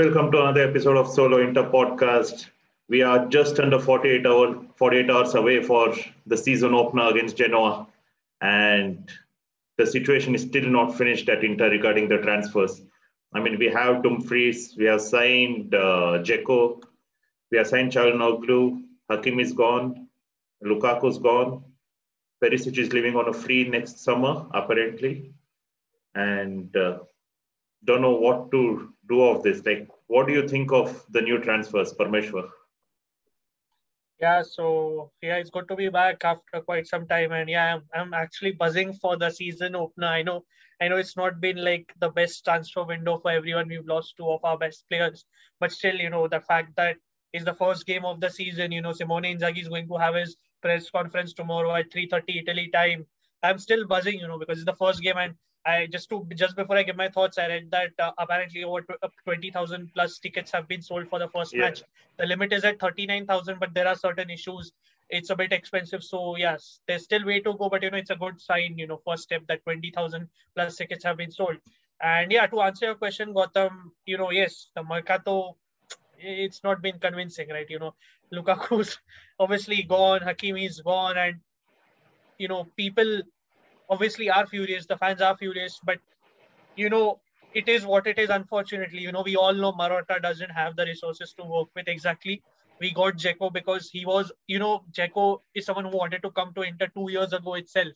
Welcome to another episode of Solo Inter podcast. We are just under 48 hour 48 hours away for the season opener against Genoa, and the situation is still not finished at Inter regarding the transfers. I mean, we have Dumfries, we have signed uh, we have signed Calhanoglu, Hakim is gone, Lukaku's gone, Perisic is leaving on a free next summer apparently, and uh, don't know what to do of this. Like, what do you think of the new transfers, Parmeshwar? Yeah, so yeah, it's good to be back after quite some time, and yeah, I'm, I'm actually buzzing for the season opener. I know, I know it's not been like the best transfer window for everyone. We've lost two of our best players, but still, you know, the fact that it's the first game of the season, you know, Simone Inzaghi is going to have his press conference tomorrow at 3:30 Italy time. I'm still buzzing, you know, because it's the first game, and I just to just before I give my thoughts, I read that uh, apparently over uh, twenty thousand plus tickets have been sold for the first yeah. match. The limit is at thirty nine thousand, but there are certain issues. It's a bit expensive, so yes, there's still way to go. But you know, it's a good sign. You know, first step that twenty thousand plus tickets have been sold. And yeah, to answer your question, Gautam, you know, yes, the Mercato, it's not been convincing, right? You know, Lukaku's obviously gone, Hakimi is gone, and you know, people obviously are furious. The fans are furious, but you know it is what it is. Unfortunately, you know we all know Marotta doesn't have the resources to work with exactly. We got Dzeko because he was, you know, Dzeko is someone who wanted to come to Inter two years ago itself.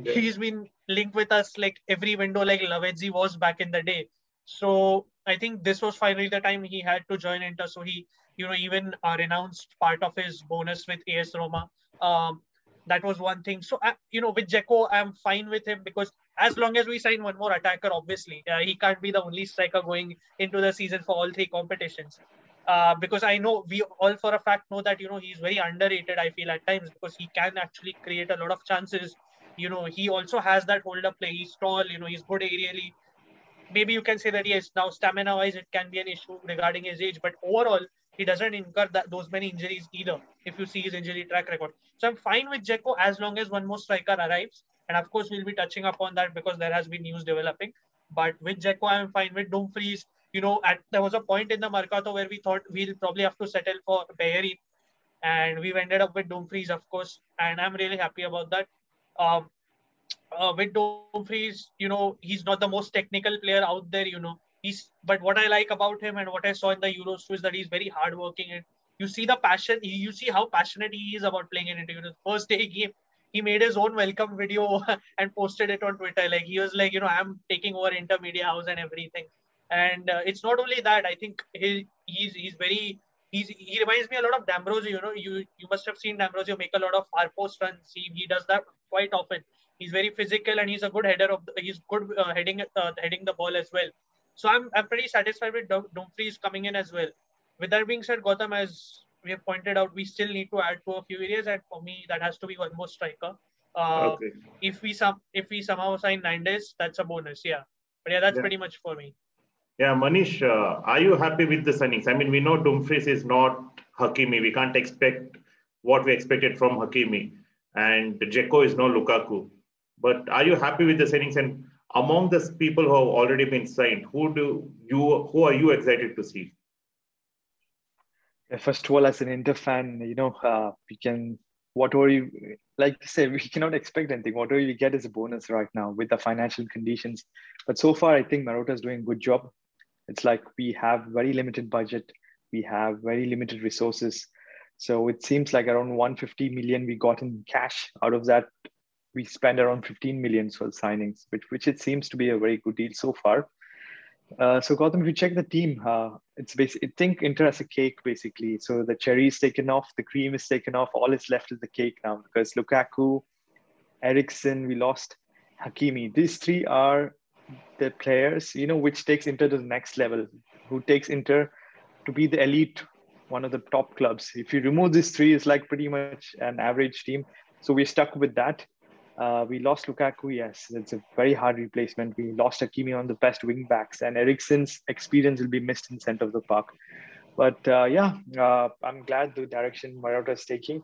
Yeah. He's been linked with us like every window, like Lavezzi was back in the day. So I think this was finally the time he had to join Inter. So he, you know, even uh, renounced part of his bonus with AS Roma. Um, that was one thing. So, you know, with Dzeko, I'm fine with him because as long as we sign one more attacker, obviously, uh, he can't be the only striker going into the season for all three competitions. Uh, because I know we all for a fact know that you know he's very underrated. I feel at times because he can actually create a lot of chances. You know, he also has that hold up play. He's tall. You know, he's good aerially. Maybe you can say that yes, now stamina wise it can be an issue regarding his age, but overall he doesn't incur that, those many injuries either. If you see his injury track record, so I'm fine with Dzeko as long as one more striker arrives, and of course we'll be touching upon that because there has been news developing. But with Dzeko, I'm fine with Dumfries. You know, at there was a point in the Mercato where we thought we'll probably have to settle for Bellerin, and we've ended up with Dumfries, of course, and I'm really happy about that. Um, uh, with Dumfries, you know, he's not the most technical player out there, you know, he's but what I like about him and what I saw in the Euros too is that he's very hardworking and you see the passion. You see how passionate he is about playing in Inter. First day he he made his own welcome video and posted it on Twitter. Like he was like, you know, I'm taking over Intermedia House and everything. And uh, it's not only that. I think he he's he's very he's he reminds me a lot of D'Ambrosio. You know, you you must have seen D'Ambrosio make a lot of far post runs. He he does that quite often. He's very physical and he's a good header of. He's good uh, heading uh, heading the ball as well. So I'm, I'm pretty satisfied with Dumfries coming in as well. With that being said, Gautam, as we have pointed out, we still need to add to a few areas, and for me, that has to be one more striker. Uh, okay. If we some if we somehow sign Nandez, that's a bonus. Yeah, but yeah, that's yeah. pretty much for me. Yeah, Manish, uh, are you happy with the signings? I mean, we know Dumfries is not Hakimi. We can't expect what we expected from Hakimi, and Dzeko is no Lukaku. But are you happy with the signings? And among the people who have already been signed, who do you who are you excited to see? First of all, as an Inter fan, you know, uh, we can whatever you like you say, we cannot expect anything. Whatever you get is a bonus right now with the financial conditions. But so far, I think Marotta is doing a good job. It's like we have very limited budget, we have very limited resources. So it seems like around 150 million we got in cash. Out of that, we spent around 15 million for signings, which which it seems to be a very good deal so far. Uh, so Gautam, if you check the team, uh, it's basically think Inter as a cake basically. So the cherry is taken off, the cream is taken off, all is left is the cake now because Lukaku, Eriksen, we lost Hakimi. These three are the players, you know, which takes Inter to the next level, who takes Inter to be the elite, one of the top clubs. If you remove these three, it's like pretty much an average team. So we're stuck with that. Uh, we lost Lukaku, yes, it's a very hard replacement. We lost Hakimi on the best wing backs, and Eriksen's experience will be missed in center of the park. But uh, yeah, uh, I'm glad the direction Marotta is taking.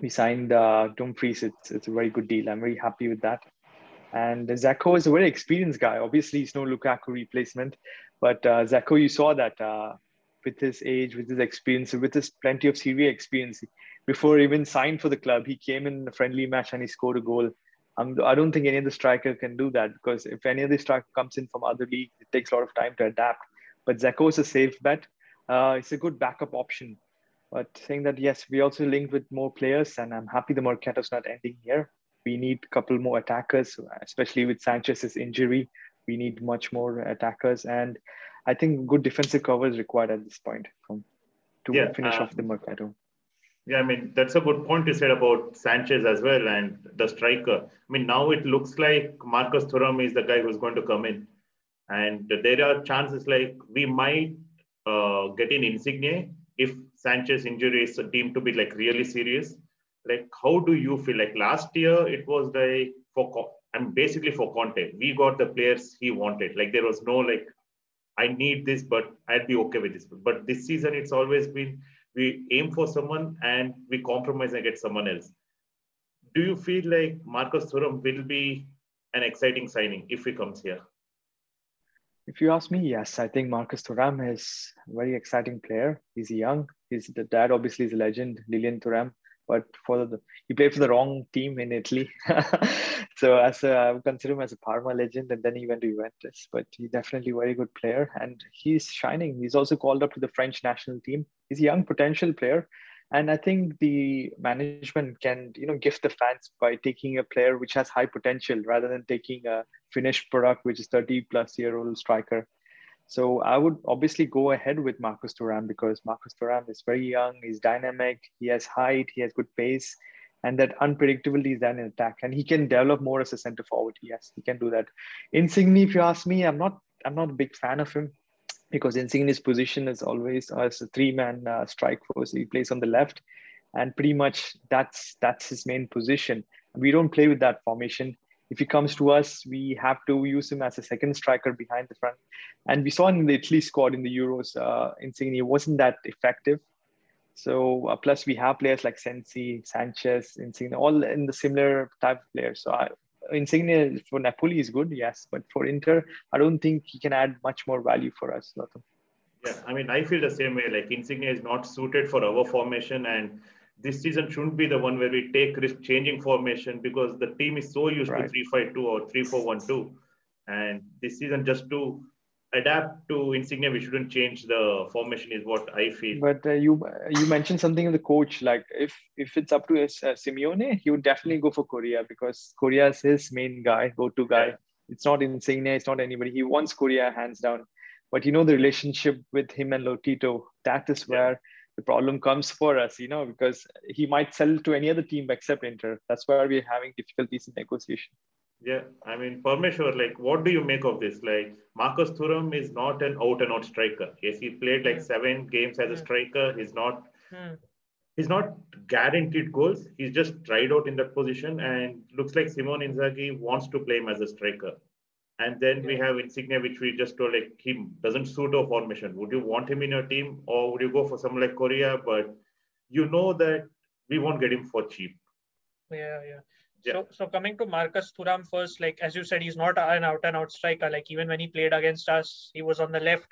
We signed uh, Dumfries. It's, it's a very good deal. I'm very happy with that. And Dzeko is a very experienced guy. Obviously, he's no Lukaku replacement, But uh, Dzeko, you saw that uh, with his age, with his experience, with his plenty of Serie experience, before even signed for the club, he came in a friendly match and he scored a goal. Um, I don't think any other striker can do that because if any other striker comes in from other leagues, it takes a lot of time to adapt. But Dzeko is a safe bet. Uh, it's a good backup option. But saying that, yes, we also linked with more players, and I'm happy the Mercato's not ending here. We need a couple more attackers, especially with Sanchez's injury. We need much more attackers, and I think good defensive cover is required at this point from to yeah, finish uh, off the Mercato. Yeah, I mean that's a good point you said about Sanchez as well and the striker. I mean now it looks like Marcus Thuram is the guy who's going to come in, and there are chances like we might uh, get in Insigne if Sanchez injury is deemed to be like really serious. Like, how do you feel? Like last year, it was like for I'm basically for Conte. We got the players he wanted. Like there was no like, I need this, but I'd be okay with this. But this season, it's always been we aim for someone and we compromise and get someone else. Do you feel like Marcus Thuram will be an exciting signing if he comes here? If you ask me, yes, I think Marcus Thuram is a very exciting player. He's young. His the dad obviously is a legend, Lilian Thuram, but for the he played for the wrong team in Italy. so as a, I would consider him as a Parma legend, and then he went to Juventus. But he's definitely a very good player, and he's shining. He's also called up to the French national team. He's a young potential player, and i think the management can you know gift the fans by taking a player which has high potential rather than taking a finished product which is 30 plus year old striker so i would obviously go ahead with marcus Thuram because marcus Thuram is very young he's dynamic he has height he has good pace and that unpredictability is then in attack and he can develop more as a center forward yes he can do that insigne if you ask me i'm not i'm not a big fan of him because Insigne's position is always as a three-man uh, strike force. He plays on the left, and pretty much that's that's his main position. We don't play with that formation. If he comes to us, we have to use him as a second striker behind the front. And we saw in the Italy squad in the Euros, uh, Insigne wasn't that effective. So uh, plus we have players like Sensi, Sanchez, Insigne, all in the similar type of players. So I, Insigne for Napoli is good, yes, but for Inter, I don't think he can add much more value for us. Yeah, I mean, I feel the same way. Like Insigne is not suited for our formation, and this season shouldn't be the one where we take risk changing formation because the team is so used right. to three five two or three four one two, and this season just to adapt to Insigne, we shouldn't change the formation. Is what I feel. But uh, you you mentioned something of the coach. Like if if it's up to uh, Simone, he would definitely go for Correa because Correa is his main guy, go to guy. Yeah. It's not Insigne. It's not anybody. He wants Correa hands down. But you know the relationship with him and Lotito. That is where. Yeah. The problem comes for us, you know, because he might sell to any other team except Inter. That's why we're having difficulties in negotiation. Yeah, I mean, Parmeshwar, like, what do you make of this? Like, Marcus Thuram is not an out and out striker. Yes, he played like hmm. seven games as a hmm. striker. He's not. Hmm. He's not guaranteed goals. He's just tried out in that position, and looks like Simone Inzaghi wants to play him as a striker. And then we have Insigne, which we just told like he doesn't suit our formation. Would you want him in your team, or would you go for someone like Correa? But you know that we won't get him for cheap. Yeah, yeah. Yeah. So, so coming to Marcus Thuram first, like as you said, he's not an out and out striker. Like even when he played against us, he was on the left.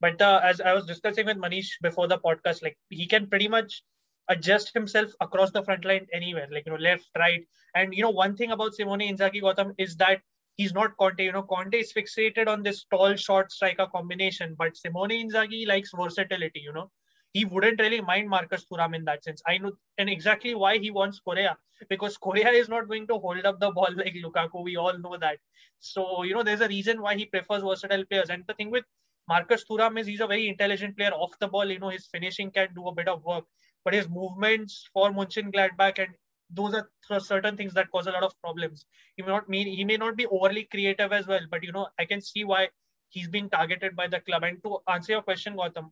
But uh, as I was discussing with Manish before the podcast, like he can pretty much adjust himself across the front line anywhere, like you know, left, right. And you know, one thing about Simone Inzaghi Gautam is that he's not Conte. You know, Conte is fixated on this tall, short striker combination, but Simone Inzaghi likes versatility. You know, he wouldn't really mind Marcus Thuram in that sense. I know, and exactly why he wants Correa because Correa is not going to hold up the ball like Lukaku. We all know that. So you know, there's a reason why he prefers versatile players. And the thing with Marcus Thuram is he's a very intelligent player off the ball. You know, his finishing can do a bit of work, but his movements for Mönchengladbach and those are certain things that cause a lot of problems. He may not mean he may not be overly creative as well, but you know, I can see why he's been targeted by the club. And to answer your question, Gautam,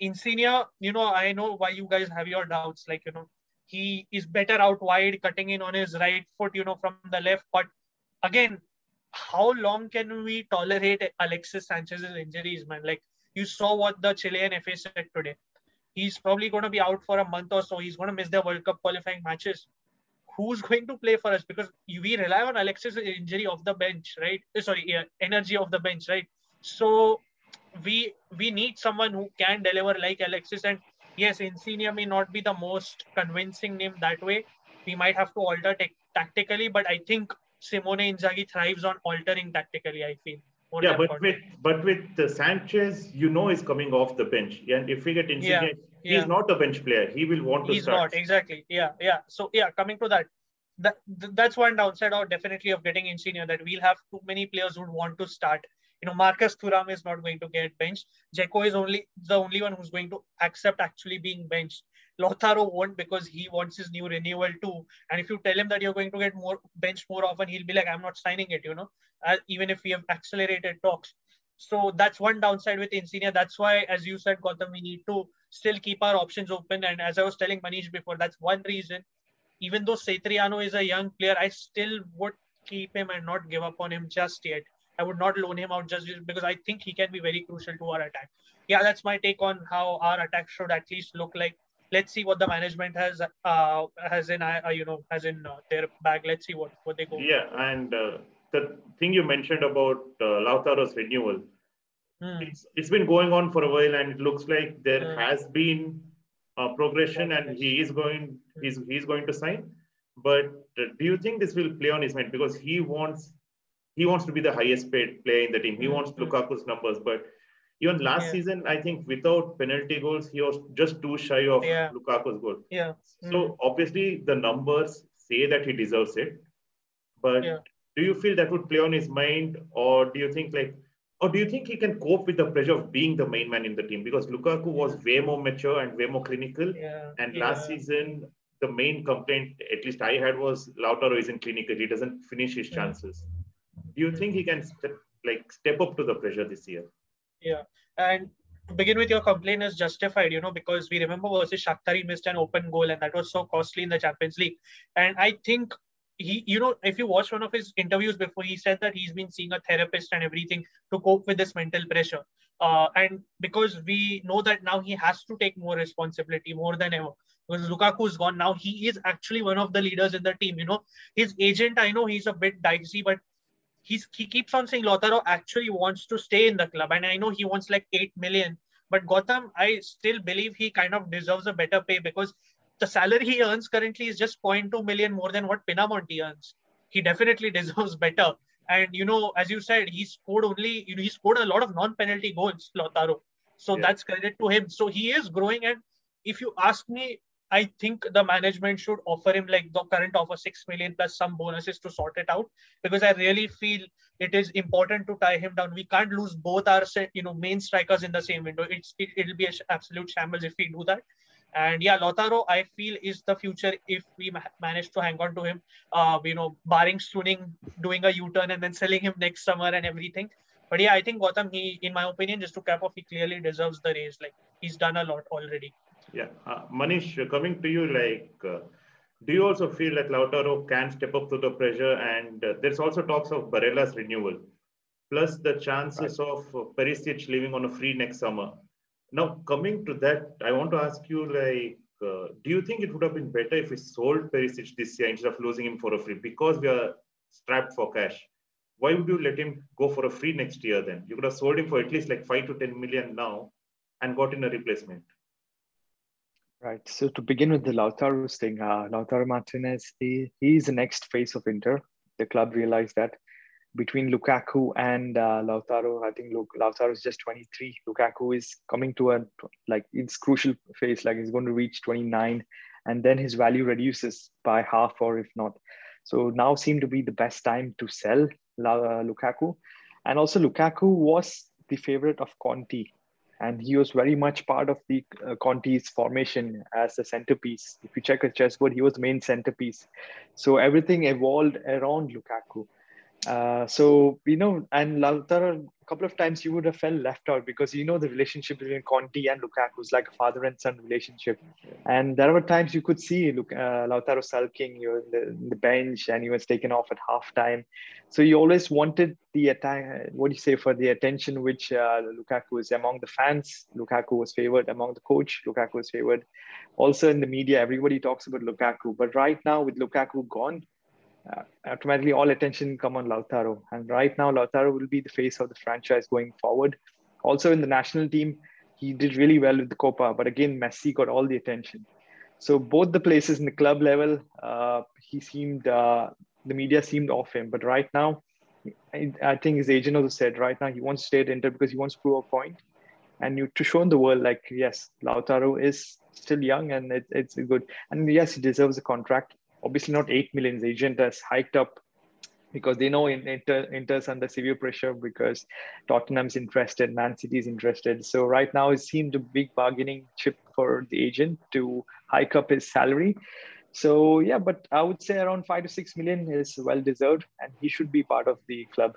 Insigne, you know, I know why you guys have your doubts. Like, you know, he is better out wide, cutting in on his right foot, you know, from the left. But again, how long can we tolerate Alexis Sanchez's injuries, man? Like, you saw what the Chilean FA said today. He's probably going to be out for a month or so. He's going to miss the World Cup qualifying matches. Who's going to play for us? Because we rely on Alexis' injury off the bench, right? Sorry, yeah, energy off the bench, right? So we we need someone who can deliver like Alexis. And yes, Insigne may not be the most convincing name that way. We might have to alter t- tactically, but I think Simone Inzaghi thrives on altering tactically. I feel. Yeah, but with but with uh, Sanchez, you know, is coming off the bench, and if we get Insigne, yeah, yeah. he's not a bench player. He will want to. Start. He's start. not exactly. Yeah, yeah. So yeah, coming to that, that that's one downside or definitely of getting Insigne that we'll have too many players who want to start you know, Marcus Thuram is not going to get benched. Dzeko is only the only one who's going to accept actually being benched. Lautaro won't because he wants his new renewal too. And if you tell him that you're going to get more benched more often, he'll be like, I'm not signing it, you know, uh, even if we have accelerated talks. So that's one downside with Insigne. That's why, as you said, Gautam, we need to still keep our options open. And as I was telling Manish before, that's one reason. Even though Satriano is a young player, I still would keep him and not give up on him just yet. I would not loan him out just because I think he can be very crucial to our attack. Yeah, that's my take on how our attack should at least look like. Let's see what the management has uh, has in uh, you know has in uh, their bag. Let's see what what they go. Yeah, and uh, the thing you mentioned about uh, Lautaro's renewal, hmm. it's it's been going on for a while, and it looks like there hmm. has been a progression, and he is going he's he's going to sign. But uh, do you think this will play on his mind because he wants he wants to be the highest paid player in the team. He mm-hmm. wants Lukaku's numbers, but even last yeah. season, I think without penalty goals, he was just too shy of yeah. Lukaku's goal. Yeah. So mm. obviously the numbers say that he deserves it, but yeah. Do you feel that would play on his mind, or do you think like, or do you think he can cope with the pressure of being the main man in the team? Because Lukaku was way more mature and way more clinical, yeah. and last season the main complaint, at least I had, was Lautaro isn't clinical. He doesn't finish his chances do you think he can step, like step up to the pressure this year? Yeah, and to begin with, your complaint is justified, you know, because we remember versus Shakhtar he missed an open goal, and that was so costly in the Champions League. And I think he, you know, if you watch one of his interviews before, he said that he's been seeing a therapist and everything to cope with this mental pressure. Uh, and because we know that now he has to take more responsibility more than ever. Because Lukaku is gone now, he is actually one of the leaders in the team. You know, his agent, I know he's a bit dicey, but he's he keeps on saying Lautaro actually wants to stay in the club, and I know he wants like eight million. But Gautam I still believe he kind of deserves a better pay because the salary he earns currently is just 0.2 million more than what Pinamonti earns. He definitely deserves better. And you know, as you said, he scored only you know he scored a lot of non-penalty goals, Lautaro. So yeah. that's credit to him. So he is growing. And if you ask me, I think the management should offer him like the current offer six million plus some bonuses to sort it out because I really feel it is important to tie him down. We can't lose both our you know main strikers in the same window. It's it, it'll be an absolute shambles if we do that. And yeah, Lautaro, I feel is the future if we ma- manage to hang on to him. Uh, you know, barring Suning doing a U-turn and then selling him next summer and everything. But yeah, I think Gautam, he, in my opinion, just to cap off, he clearly deserves the raise. Like he's done a lot already. Yeah. Uh, Manish, coming to you, like, uh, do you also feel that Lautaro can step up to the pressure? And uh, there's also talks of Barella's renewal, plus the chances right. of uh, Perisic leaving on a free next summer. Now, coming to that, I want to ask you, like, uh, do you think it would have been better if we sold Perisic this year instead of losing him for a free? Because we are strapped for cash. Why would you let him go for a free next year then? You could have sold him for at least like 5 to 10 million now and got in a replacement. Right. So to begin with the Lautaro thing, uh, Lautaro Martinez, he, is the next face of Inter. The club realized that between Lukaku and uh, Lautaro, I think Lautaro is just 23. Lukaku is coming to a like it's crucial phase, like he's going to reach 29, and then his value reduces by half or if not. So now seem to be the best time to sell uh, Lukaku, and also Lukaku was the favorite of Conte and he was very much part of the uh, Conte's formation as a centerpiece. If you check his chessboard, he was the main centerpiece. So everything evolved around Lukaku. Uh, so you know, and Lautaro, a couple of times you would have felt left out because you know the relationship between Conte and Lukaku is like a father and son relationship, and there were times you could see Luke, uh, Lautaro sulking, you in the, in the, bench, and he was taken off at halftime. So you always wanted the attack. What do you say for the attention which uh, Lukaku is among the fans? Lukaku was favored among the coach. Lukaku was favored. Also in the media, everybody talks about Lukaku, but right now with Lukaku gone uh, automatically all attention come on Lautaro. And right now, Lautaro will be the face of the franchise going forward. Also in the national team, he did really well with the Copa, but again, Messi got all the attention. So both the places in the club level, uh, he seemed uh, the media seemed off him. But right now, I, I, think his agent also said right now he wants to stay at Inter because he wants to prove a point, and you to show in the world like yes, Lautaro is still young and it, it's good, and yes, he deserves a contract. Obviously, not eight million. His agent has hiked up because they know Inter Inter's under severe pressure because Tottenham's interested, Man City's interested. So right now it seemed a big bargaining chip for the agent to hike up his salary. So yeah, but I would say around five to six million is well deserved, and he should be part of the club.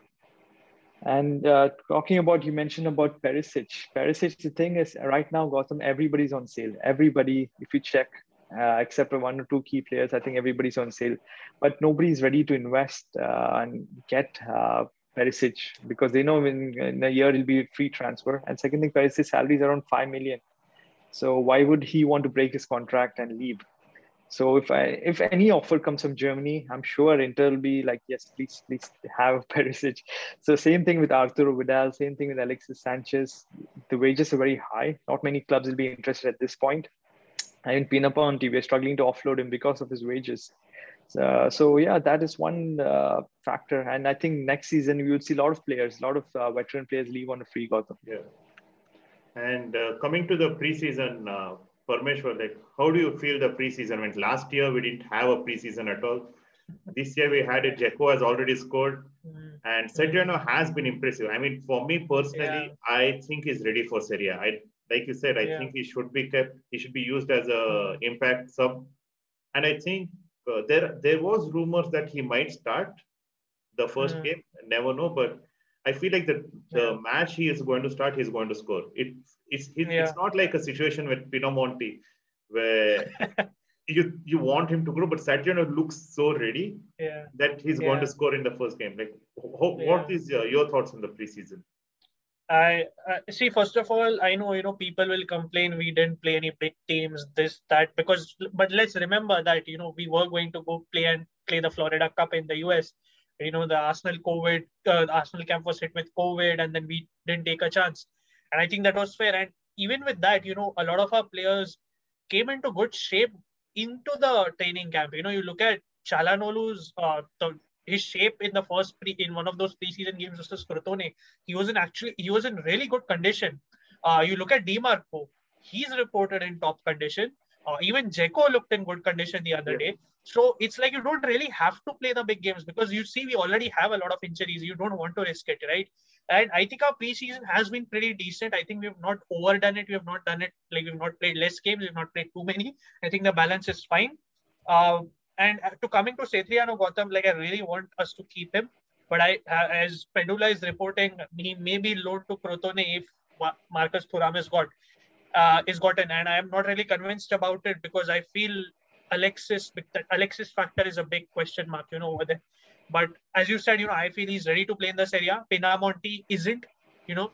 And uh, talking about you mentioned about Perisic. Perisic, the thing is right now, Gautam, everybody's on sale. Everybody, if you check uh, except for one or two key players. I think everybody's on sale, but nobody's ready to invest uh, and get uh, Perisic because they know in, in, a year it'll be a free transfer. And second thing, Perisic's salary is around five million. So why would he want to break his contract and leave? So if I if any offer comes from Germany, I'm sure Inter will be like, yes, please, please have Perisic. So same thing with Arturo Vidal, same thing with Alexis Sanchez. The wages are very high. Not many clubs will be interested at this point. I mean, Pinamonti, we're struggling to offload him because of his wages. Uh, so yeah, that is one uh, factor, and I think next season we will see a lot of players, a lot of uh, veteran players leave on a free Gautam. Yeah. And uh, coming to the preseason, uh, Parmeshwar, like how do you feel the preseason went? Last year we didn't have a preseason at all. This year we had it. Dzeko has already scored, mm. and Satriano has been impressive. I mean, for me personally, yeah. I think he's ready for Serie A. I like you said, I yeah. think he should be kept. He should be used as a impact sub. And I think uh, there there was rumors that he might start the first mm. game. Never know, but I feel like the the yeah. match he is going to start, he's going to score. It it's it, yeah. it's not like a situation with Pinamonti where you you want him to grow, but Satriano looks so ready that he's going to score in the first game. Like, ho- what is your, your thoughts on the preseason? I uh, see. First of all, I know you know people will complain we didn't play any big teams, this that because. But let's remember that you know we were going to go play and play the Florida Cup in the US. You know the Arsenal COVID, uh, Arsenal camp was hit with COVID, and then we didn't take a chance. And I think that was fair. And even with that, you know, a lot of our players came into good shape into the training camp. You know, you look at Calhanoglu's uh, the his shape in the first pre in one of those preseason games versus Crotone, he was in actually he was in really good condition. Uh, you look at Dimarco, he's reported in top condition. Uh, even Dzeko looked in good condition the other yeah. day. So it's like you don't really have to play the big games because you see we already have a lot of injuries. You don't want to risk it, right? And I think our preseason has been pretty decent. I think we've not overdone it. We have not done it like we've not played less games. We've not played too many. I think the balance is fine. Uh, and uh, to coming to Satriano Gautam, like I really want us to keep him. But I, uh, as Pedullà is reporting, he may be loaned to Crotone if Marcus Thuram is got uh, is gotten, and I am not really convinced about it because I feel Alexis Alexis factor is a big question mark, you know, over there. But as you said, you know, I feel he's ready to play in this area. Pinamonti isn't, you know,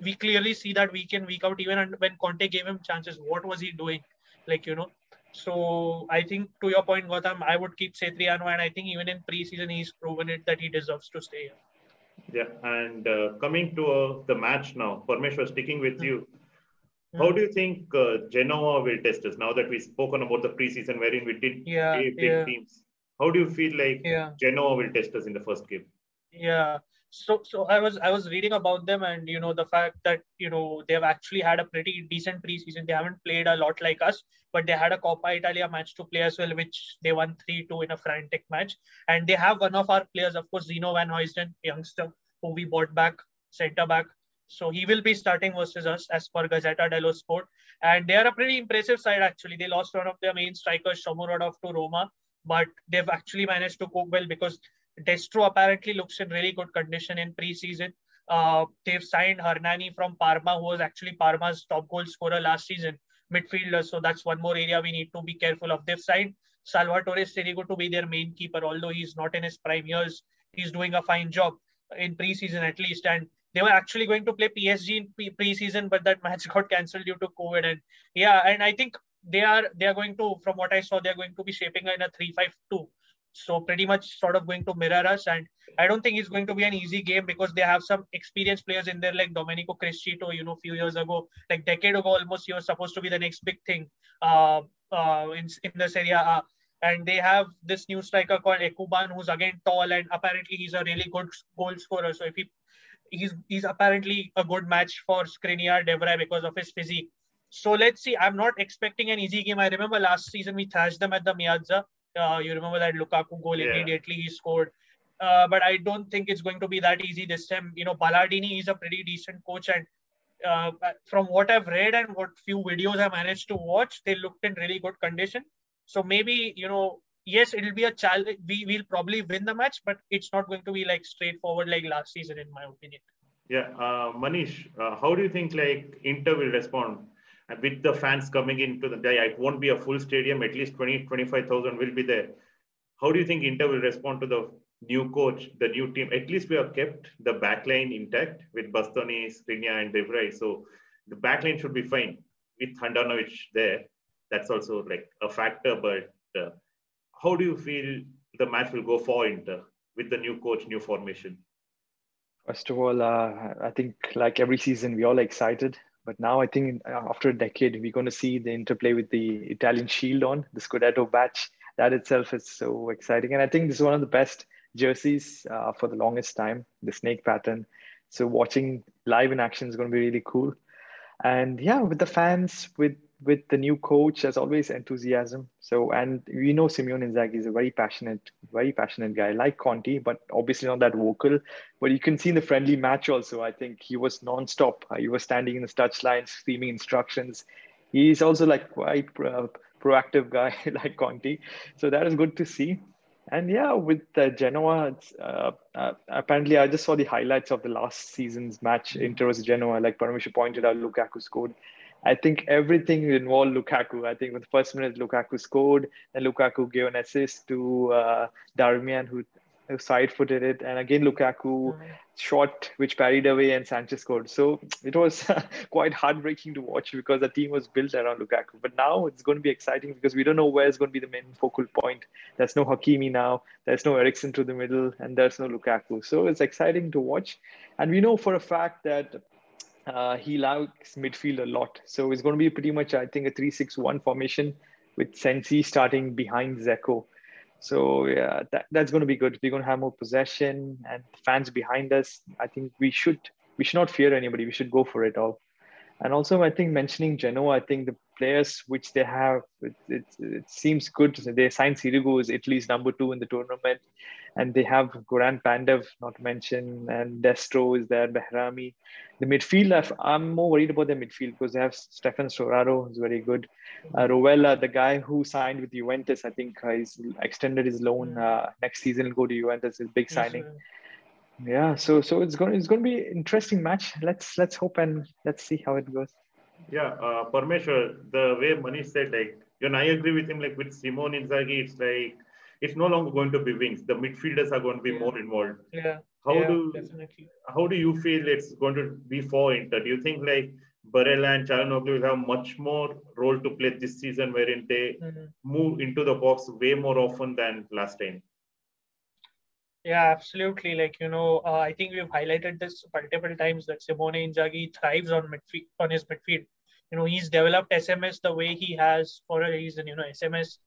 we clearly see that week in week out. Even when Conte gave him chances, what was he doing? Like you know, so I think to your point, Gautam, I would keep Satriano, and I think even in preseason he's proven it that he deserves to stay here. Yeah, and uh, coming to uh, the match now, Parmeshwar, sticking with mm-hmm. you, how do you think uh, Genoa will test us now that we've spoken about the preseason wherein we did yeah, big yeah. teams? How do you feel like yeah. Genoa will test us in the first game? Yeah, so so i was i was reading about them and you know the fact that you know they've actually had a pretty decent preseason they haven't played a lot like us but they had a coppa italia match to play as well which they won 3-2 in a frantic match and they have one of our players of course Zinho Vanheusden, youngster who we bought back center back so he will be starting versus us as per Gazzetta dello Sport. And they are a pretty impressive side, actually. They lost one of their main strikers, Shomurodov, to Roma, but they've actually managed to cope well because Destro apparently looks in really good condition in preseason. Uh, they've signed Hernani from Parma, who was actually Parma's top goal scorer last season, midfielder. So that's one more area we need to be careful of. They've signed Salvatore Sirigu to be their main keeper, although he's not in his prime years. He's doing a fine job in preseason at least. And they were actually going to play PSG in preseason, but that match got cancelled due to COVID. And yeah, and I think they are they are going to, from what I saw, they are going to be shaping in a three-five-two so pretty much sort of going to mirror us. And I don't think it's going to be an easy game because they have some experienced players in there like Domenico Criscito, you know, a few years ago, like decade ago almost, he was supposed to be the next big thing uh, uh, in, in the Serie A. And they have this new striker called Ekuban, who's again tall and apparently he's a really good goal scorer. So if he he's he's apparently a good match for Skriniar de Vrij because of his physique. So let's see. I'm not expecting an easy game. I remember last season we thrashed them at the Meazza. Uh, you remember that Lukaku goal yeah. immediately he scored. Uh, but I don't think it's going to be that easy this time. You know, Ballardini is a pretty decent coach, and uh, from what I've read and what few videos I managed to watch, they looked in really good condition. So maybe you know, yes, it'll be a challenge. We will probably win the match, but it's not going to be like straightforward like last season, in my opinion. Yeah, uh, Manish, uh, how do you think like Inter will respond? With the fans coming into the day, it won't be a full stadium, at least 20, 25,000 will be there. How do you think Inter will respond to the new coach, the new team? At least we have kept the backline intact with Bastoni, Skriniar, and de Vrij. So the backline should be fine with Handanovic there. That's also like a factor. But uh, how do you feel the match will go for Inter with the new coach, new formation? First of all, uh, I think like every season, we all excited but now I think uh, after a decade, we're going to see the interplay with the Italian shield on the Scudetto badge. That itself is so exciting. And I think this is one of the best jerseys uh, for the longest time, the snake pattern. So watching live in action is going to be really cool. And yeah, with the fans, with with the new coach, there's always enthusiasm. So, and we know Simone Inzaghi is a very passionate, very passionate guy, like Conte, but obviously not that vocal. But you can see in the friendly match also, I think he was nonstop. Uh, he was standing in the touchline, screaming instructions. He's also like quite uh, proactive guy, like Conte. So that is good to see. And yeah, with uh, Genoa, uh, uh, apparently I just saw the highlights of the last season's match, Inter versus Genoa. Like Parmeshwar pointed out, Lukaku scored. I think everything involved Lukaku. I think with the first minute, Lukaku scored, and Lukaku gave an assist to uh, Darmian, who, who side footed it, and again Lukaku mm-hmm. shot which parried away, and Sanchez scored. So it was quite heartbreaking to watch because the team was built around Lukaku. But now it's going to be exciting because we don't know where is going to be the main focal point. There's no Hakimi now. There's no Eriksen to the middle, and there's no Lukaku. So it's exciting to watch, and we know for a fact that uh, he likes midfield a lot. So it's going to be pretty much, I think, a 3 6 1 formation with Sensi starting behind Dzeko. So yeah, that, that's going to be good. We're going to have more possession and fans behind us. I think we should we should not fear anybody. We should go for it all. And also, I think mentioning Genoa, I think the players which they have, it, it, it seems good. They signed Sirigu is Italy's number two in the tournament, and they have Goran Pandev, not to mention, and Destro is there, Behrami. The midfield, I'm more worried about the midfield because they have Stefan Sturaro, who's very good. Uh, Rovella, the guy who signed with Juventus, I think uh, he's extended his loan. Uh, next season, he'll go to Juventus, his big signing. Yeah, so so it's going it's going to be interesting match. Let's let's hope and let's see how it goes. Yeah, uh, Parmeshwar, the way Manish said, like, you know, I agree with him. Like with Simone Inzaghi, it's like it's no longer going to be wings. The midfielders are going to be yeah. more involved. Yeah. How yeah, do definitely. how do you feel it's going to be for Inter? Do you think like Barella and Calhanoglu will have much more role to play this season, wherein they mm-hmm. move into the box way more often than last time? Yeah, absolutely. Like you know, uh, I think we've highlighted this multiple times that Simone Inzaghi thrives on midfield on his midfield. You know, he's developed SMS the way he has for a reason. You know, SMS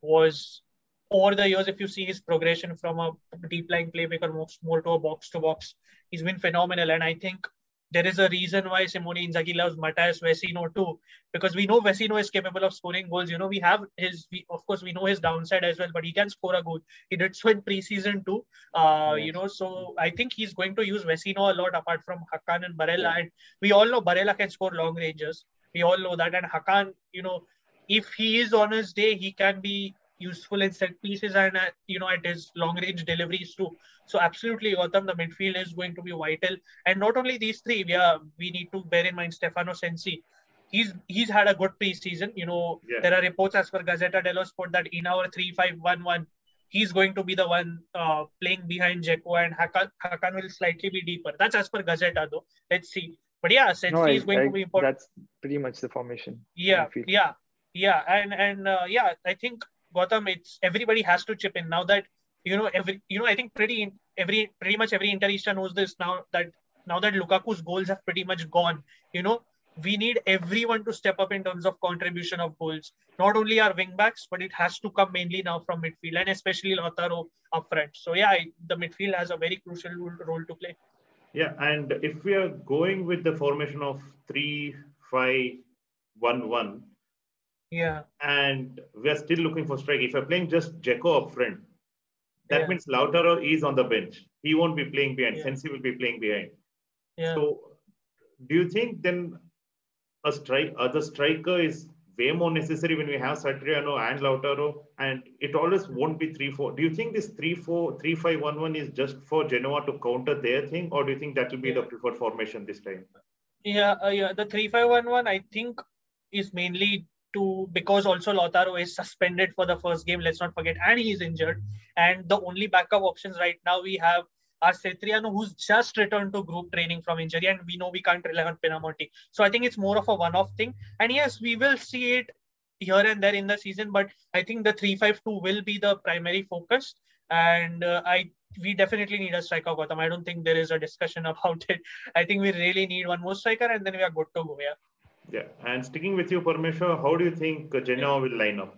was over the years, if you see his progression from a deep lying playmaker moves more to a box to box, he's been phenomenal. And I think there is a reason why Simone Inzaghi loves Matías Vecino too, because we know Vecino is capable of scoring goals. You know, we have his, we, of course, we know his downside as well, but he can score a goal. He did so in preseason too. Uh, yes. You know, so I think he's going to use Vecino a lot apart from Hakan and Barella. And we all know Barella can score long ranges. We all know that. And Hakan, you know, if he is on his day, he can be useful in set pieces and uh, you know at his long range deliveries too. So absolutely, Gautam, the midfield is going to be vital. And not only these three, we are we need to bear in mind Stefano Sensi. He's he's had a good preseason. You know, yeah. there are reports as per Gazzetta dello Sport that in our three five one one, he's going to be the one uh, playing behind Dzeko and Hakan, Hakan will slightly be deeper. That's as per Gazzetta though. Let's see. But yeah, Sensi no, I, is going I, to be important. That's pretty much the formation. Yeah, yeah, yeah, and and uh, yeah, I think Gautam, it's everybody has to chip in now that you know every you know I think pretty every pretty much every Interista knows this now that now that Lukaku's goals have pretty much gone. You know we need everyone to step up in terms of contribution of goals. Not only our wing backs, but it has to come mainly now from midfield and especially Lautaro up front. So yeah, the midfield has a very crucial role to play. Yeah, and if we are going with the formation of three, five, one, one. Yeah. And we are still looking for strike. If we're playing just Dzeko up front, that yeah. means Lautaro is on the bench. He won't be playing behind. Yeah. Sensi will be playing behind. Yeah. So, do you think then a strike, other striker is way more necessary when we have Satriano and Lautaro, and it always won't be three four. Do you think this three four three five one one is just for Genoa to counter their thing, or do you think that will be yeah. the preferred formation this time? Yeah, uh, yeah. The three five one one, I think, is mainly to because also Lautaro is suspended for the first game. Let's not forget, and he is injured. And the only backup options right now we have are Satriano, who's just returned to group training from injury, and we know we can't rely on Pinamonti. So I think it's more of a one-off thing. And yes, we will see it here and there in the season, but I think the three-five-two will be the primary focus. And uh, I we definitely need a striker, Gautam. I don't think there is a discussion about it. I think we really need one more striker, and then we are good to go. Yeah. Yeah, and sticking with you, Parmeshwar, how do you think Genoa will line up?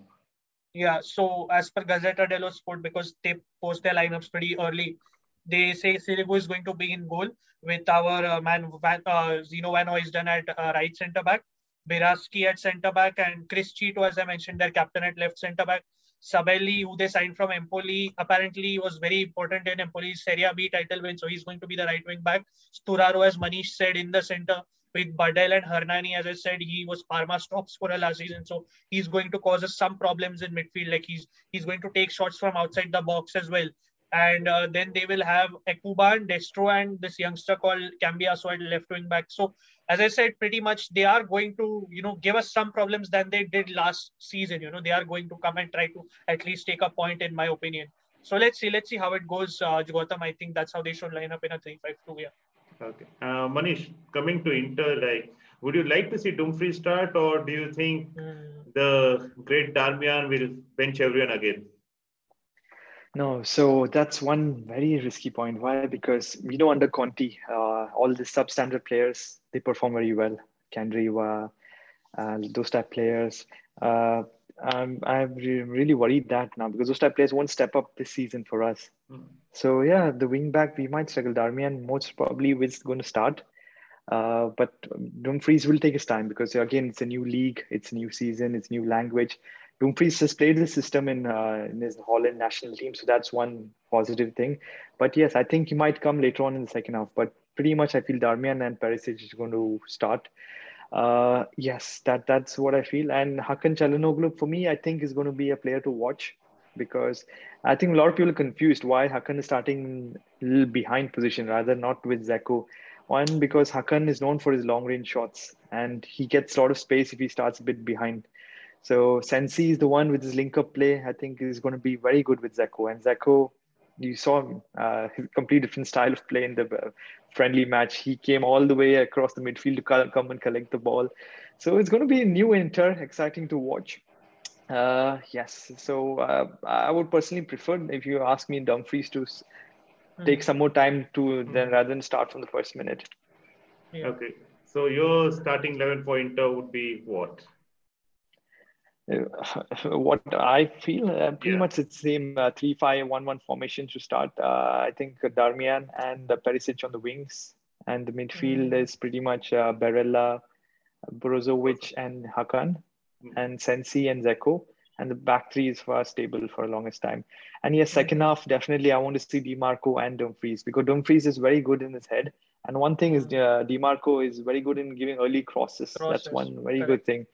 Yeah, so as per Gazzetta dello Sport, because they post their lineups pretty early, they say Sirigu is going to be in goal with our uh, man Van, uh, Zinho Vanheusden at uh, right centre back, Biraschi at centre back, and Criscito, as I mentioned, their captain at left centre back. Sabelli, who they signed from Empoli, apparently was very important in Empoli's Serie B title win, so he's going to be the right wing back. Sturaro, as Manish said, in the center with Badel and Hernani. As I said, he was Parma's top scorer last season, so he's going to cause us some problems in midfield. Like he's he's going to take shots from outside the box as well. And uh, then they will have Ekuban, Destro, and this youngster called Cambiaso at left wing back. So as I said, pretty much they are going to, you know, give us some problems than they did last season. You know, they are going to come and try to at least take a point, in my opinion. So let's see, let's see how it goes, uh, Gautam. I think that's how they should line up in a three-five-two. Yeah. Okay, uh, Manish, coming to Inter, like, would you like to see Dumfries start, or do you think mm. the great Darmian will bench everyone again? No, so that's one very risky point. Why? Because we know under Conte, uh, all the substandard players they perform very well. Candreva, uh, those type players. Uh, I'm I'm really worried that now because those type players won't step up this season for us. Mm. So yeah, the wing back we might struggle. Darmian most probably is going to start, uh, but Dumfries will take his time because again it's a new league, it's a new season, it's new language. Dumfries has played the system in uh, in his Holland national team, so that's one positive thing. But yes, I think he might come later on in the second half. But pretty much, I feel Darmian and Perisic is going to start. Uh, yes, that that's what I feel. And Hakan Calhanoglu, for me, I think is going to be a player to watch because I think a lot of people are confused why Hakan is starting behind position rather not with Dzeko. One because Hakan is known for his long range shots and he gets a lot of space if he starts a bit behind. So Sensi is the one with his link up play. I think is going to be very good with Dzeko. And Dzeko, you saw him, uh, complete different style of play in the uh, friendly match. He came all the way across the midfield to come and collect the ball. So it's going to be a new Inter, exciting to watch. Uh, yes, so uh, I would personally prefer if you ask me Dumfries to mm. take some more time to mm. then rather than start from the first minute. Yeah. Okay, so your starting eleven pointer would be what? what I feel uh, pretty yeah. much it's same uh, three five one one formation to start. Uh, I think Darmian and uh, Perisic on the wings, and the midfield mm. is pretty much uh, Barella, Brozovic, and Hakan. And Sensi and Dzeko. And the back three is far stable for the longest time. And yes, second mm. half definitely I want to see Dimarco and Dumfries because Dumfries is very good in his head. And one thing is uh, Dimarco is very good in giving early crosses. crosses. That's one very Correct. good thing.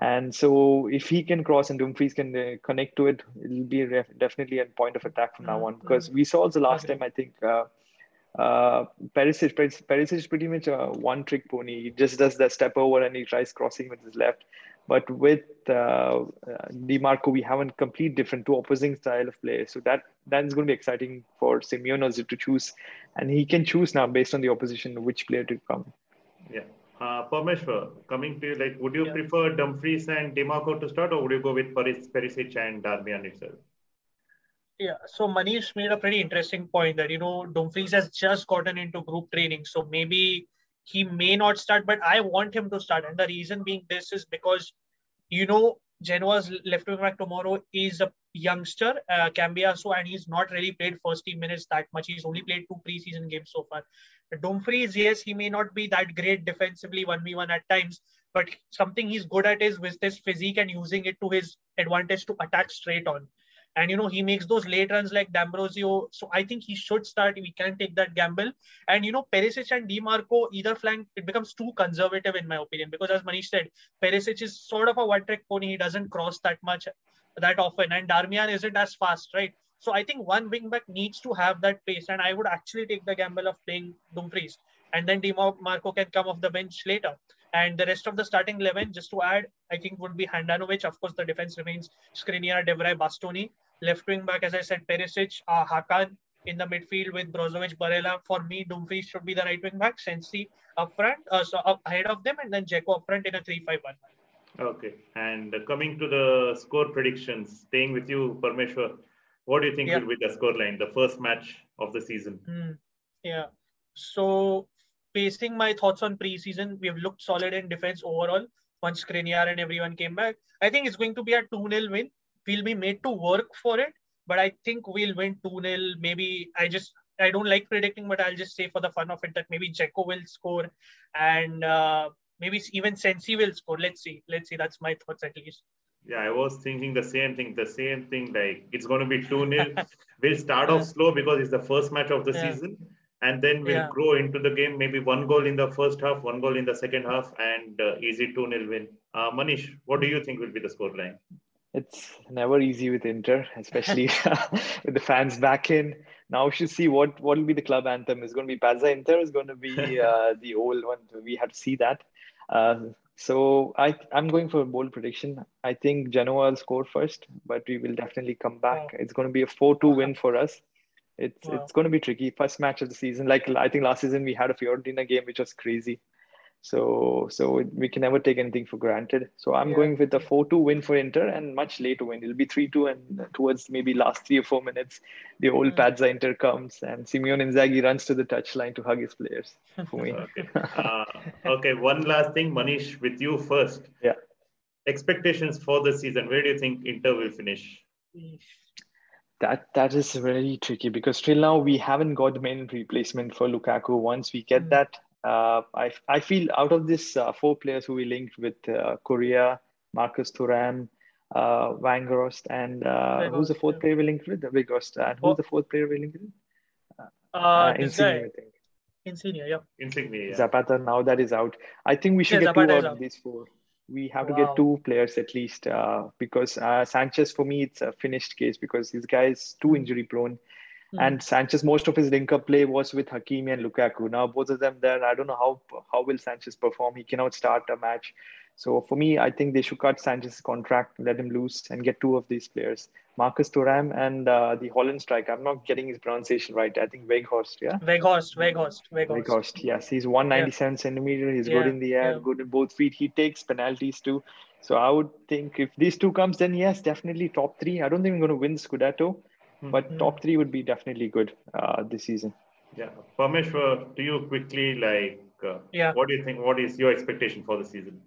And so if he can cross and Dumfries can uh, connect to it, it'll be ref- definitely a point of attack from mm-hmm. now on. Because we saw the last okay. time, I think, uh, uh, Perisic, Perisic is pretty much a one-trick pony. He just does the step over and he tries crossing with his left. But with uh, uh, Dimarco, we have a complete different, two opposing style of play. So that that is going to be exciting for Simone also to choose, and he can choose now based on the opposition which player to come. Yeah. Uh, Parmeshwar, coming to you, like, would you Yeah. prefer Dumfries and Dimarco to start, or would you go with Paris, Perisic and Darmian itself? Yeah, so Manish made a pretty interesting point that you know Dumfries has just gotten into group training, so maybe he may not start, but I want him to start, and the reason being this is because you know Genoa's left wing back tomorrow is a youngster, uh, Cambiaso, and he's not really played first team minutes that much. He's only played two preseason games so far. Dumfries, yes, he may not be that great defensively 1v1 at times, but something he's good at is with his physique and using it to his advantage to attack straight on. And you know, he makes those late runs like D'Ambrosio. So I think he should start. We can take that gamble. And you know, Perisic and Dimarco, either flank, it becomes too conservative in my opinion. Because as Manish said, Perisic is sort of a one-trick pony. He doesn't cross that much that often. And Darmian isn't as fast, right? So I think one wingback needs to have that pace. And I would actually take the gamble of playing Dumfries. And then Dimarco can come off the bench later. And the rest of the starting 11, just to add, I think would be Handanovic. Of course, the defense remains Skriniar, De Vrij, Bastoni. Left wing back, as I said, Perisic, uh, Hakan in the midfield with Brozovic, Barella. For me, Dumfries should be the right wing back. Sensi up front, uh, so up ahead of them, and then Dzeko up front in a 3-5-1. Okay. And coming to the score predictions, staying with you, Parmeshwar, what do you think Yeah. will be the score line, the first match of the season? Hmm. Yeah. So, basing my thoughts on preseason, we have looked solid in defense overall. Once Skriniar and everyone came back, I think it's going to be a 2 0 win. We'll be made to work for it, but I think we'll win 2 0. Maybe I just, I don't like predicting, but I'll just say for the fun of it that maybe Dzeko will score and uh, maybe even Sensi will score. Let's see. Let's see. That's my thoughts at least. Yeah, I was thinking the same thing. The same thing. Like it's going to be two 0 We'll start off slow because it's the first match of the Yeah. season, and then we'll Yeah. grow into the game. Maybe one goal in the first half, one goal in the second half, and uh, easy two 0 win. Uh, Manish, what do you think will be the score line? It's never easy with Inter, especially with the fans back in. Now we should see what what will be the club anthem. Is going to be Pazza Inter? Is going to be uh, the old one? We have to see that. Uh, so I I'm going for a bold prediction. I think Genoa will score first, but we will definitely come back. Wow. It's going to be a four-two win for us. It's Wow. it's going to be tricky. First match of the season. Like I think last season we had a Fiorentina game which was crazy. So so we can never take anything for granted. So I'm Yeah. going with a 4-2 win for Inter and much later win. It'll be 3-2 and towards maybe last three or four minutes, the old Mm. Pazza Inter comes and Simone Inzaghi runs to the touchline to hug his players for me. Okay. Uh, okay. One last thing, Manish, with you first. Yeah. Expectations for the season. Where do you think Inter will finish? That that is very tricky because till now we haven't got the main replacement for Lukaku. Once we get Mm. that, uh, I I feel out of this uh, four players who we linked with uh, Correa, Marcus Thuram, uh, Weghorst, and uh, who's the fourth yeah. player we linked with? Weghorst. And Oh. who's the fourth player we linked with? Uh, this Insigne, I think. Insigne, yeah. Insignia. yeah. Zapata now that is out. I think we should Yeah, get two Zapata is out of these four. We have to get two players at least uh, because uh, Sanchez for me it's a finished case because this guy is too injury prone. Mm. And Sanchez, most of his link-up play was with Hakimi and Lukaku. Now both of them there, I don't know how how will Sanchez perform. He cannot start a match. So for me, I think they should cut Sanchez's contract, let him loose, and get two of these players, Marcus Thuram and uh, the Holland striker. I'm not getting his pronunciation right. I think Weghorst, yeah. Weghorst, Weghorst, Weghorst. Weghorst, yes, he's 197 centimeter. He's good in the air, yeah. good in both feet. He takes penalties too. So I would think if these two comes, then yes, definitely top three. I don't think we're going to win Scudetto, but Mhm. top three would be definitely good uh, this season. Yeah. Parmeshwar, to you quickly, like, uh, Yeah. what do you think? What is your expectation for the season?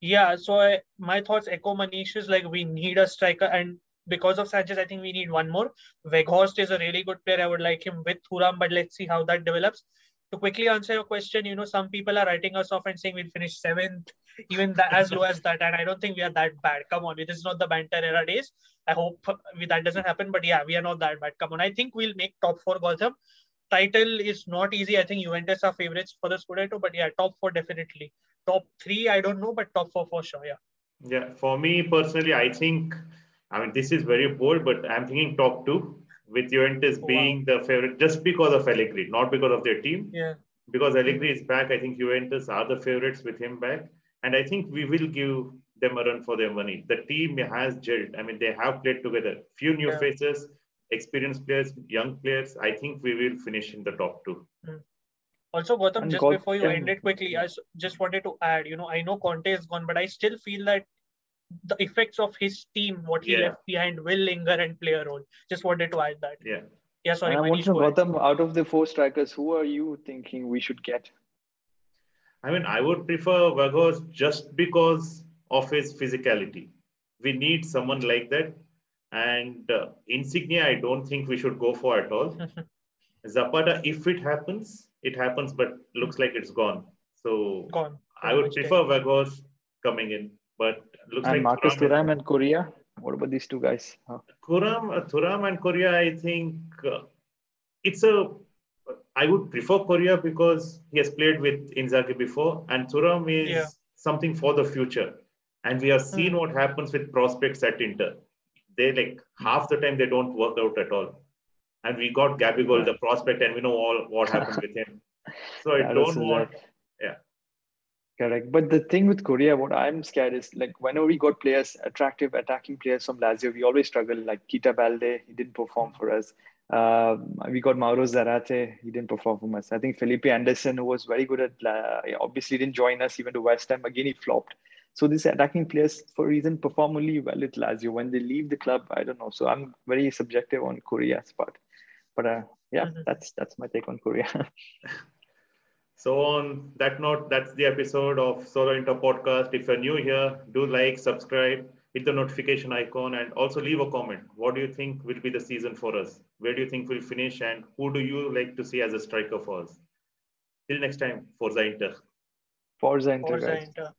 Yeah, so I, my thoughts echo Manish's like we need a striker, and because of Sanchez, I think we need one more. Weghorst is a really good player. I would like him with Thuram, but let's see how that develops. To quickly answer your question, you know, some people are writing us off and saying we'll finish seventh, even that, as low as that, and I don't think we are that bad. Come on, this is not the banter era days. I hope that doesn't happen, but yeah, we are not that bad. Come on, I think we'll make top four Gautam. Title is not easy. I think Juventus are favorites for the Scudetto, but yeah, top four definitely. Top three, I don't know, but top four for sure. Yeah. Yeah. For me personally, I think, I mean, this is very bold, but I'm thinking top two with Juventus oh, Wow. being the favorite just because of Allegri, not because of their team. Yeah. Because Allegri is back, I think Juventus are the favorites with him back. And I think we will give them a run for their money. The team has gelled. I mean, they have played together. Few new Yeah. faces, experienced players, young players. I think we will finish in the top two. Hmm. Also, Gautam, just before you end it quickly, I just wanted to add, you know, I know Conte is gone, but I still feel that the effects of his team, what he yeah. left behind, will linger and play a role. Just wanted to add that. Yeah. Yeah, sorry. And I want to know, Gautam, out of the four strikers, who are you thinking we should get? I mean, I would prefer Weghorst just because of his physicality. We need someone like that. And uh, Insigne, I don't think we should go for at all. Zapata, if it happens, it happens, but looks like it's gone. So gone. I would prefer Weghorst coming in, but looks and like Marcus Thuram and Correa. What about these two guys? Huh? Thuram, uh, Thuram and Correa, I think uh, it's a. I would prefer Correa because he has played with Inzaghi before, and Thuram is yeah. something for the future. And we have seen mm. what happens with prospects at Inter. They like half the time they don't work out at all. And we got Gabigol, the prospect, and we know all what happened with him. So I don't want. Yeah. Correct. But the thing with Correa, what I'm scared is like whenever we got players, attractive attacking players from Lazio, we always struggle. Like Keita Baldé, he didn't perform for us. Uh, we got Mauro Zarate, he didn't perform for us. I think Felipe Anderson, who was very good at, uh, obviously didn't join us even to West Ham. Again, he flopped. So these attacking players, for a reason, perform only well at Lazio. When they leave the club, I don't know. So I'm very subjective on Correa's part. But uh, yeah, mm-hmm. that's that's my take on Correa. So on that note, that's the episode of Solo Inter podcast. If you're new here, do like, subscribe, hit the notification icon, and also leave a comment. What do you think will be the season for us? Where do you think we'll finish, and who do you like to see as a striker for us? Till next time, Forza Inter. Forza Inter. Forza Inter.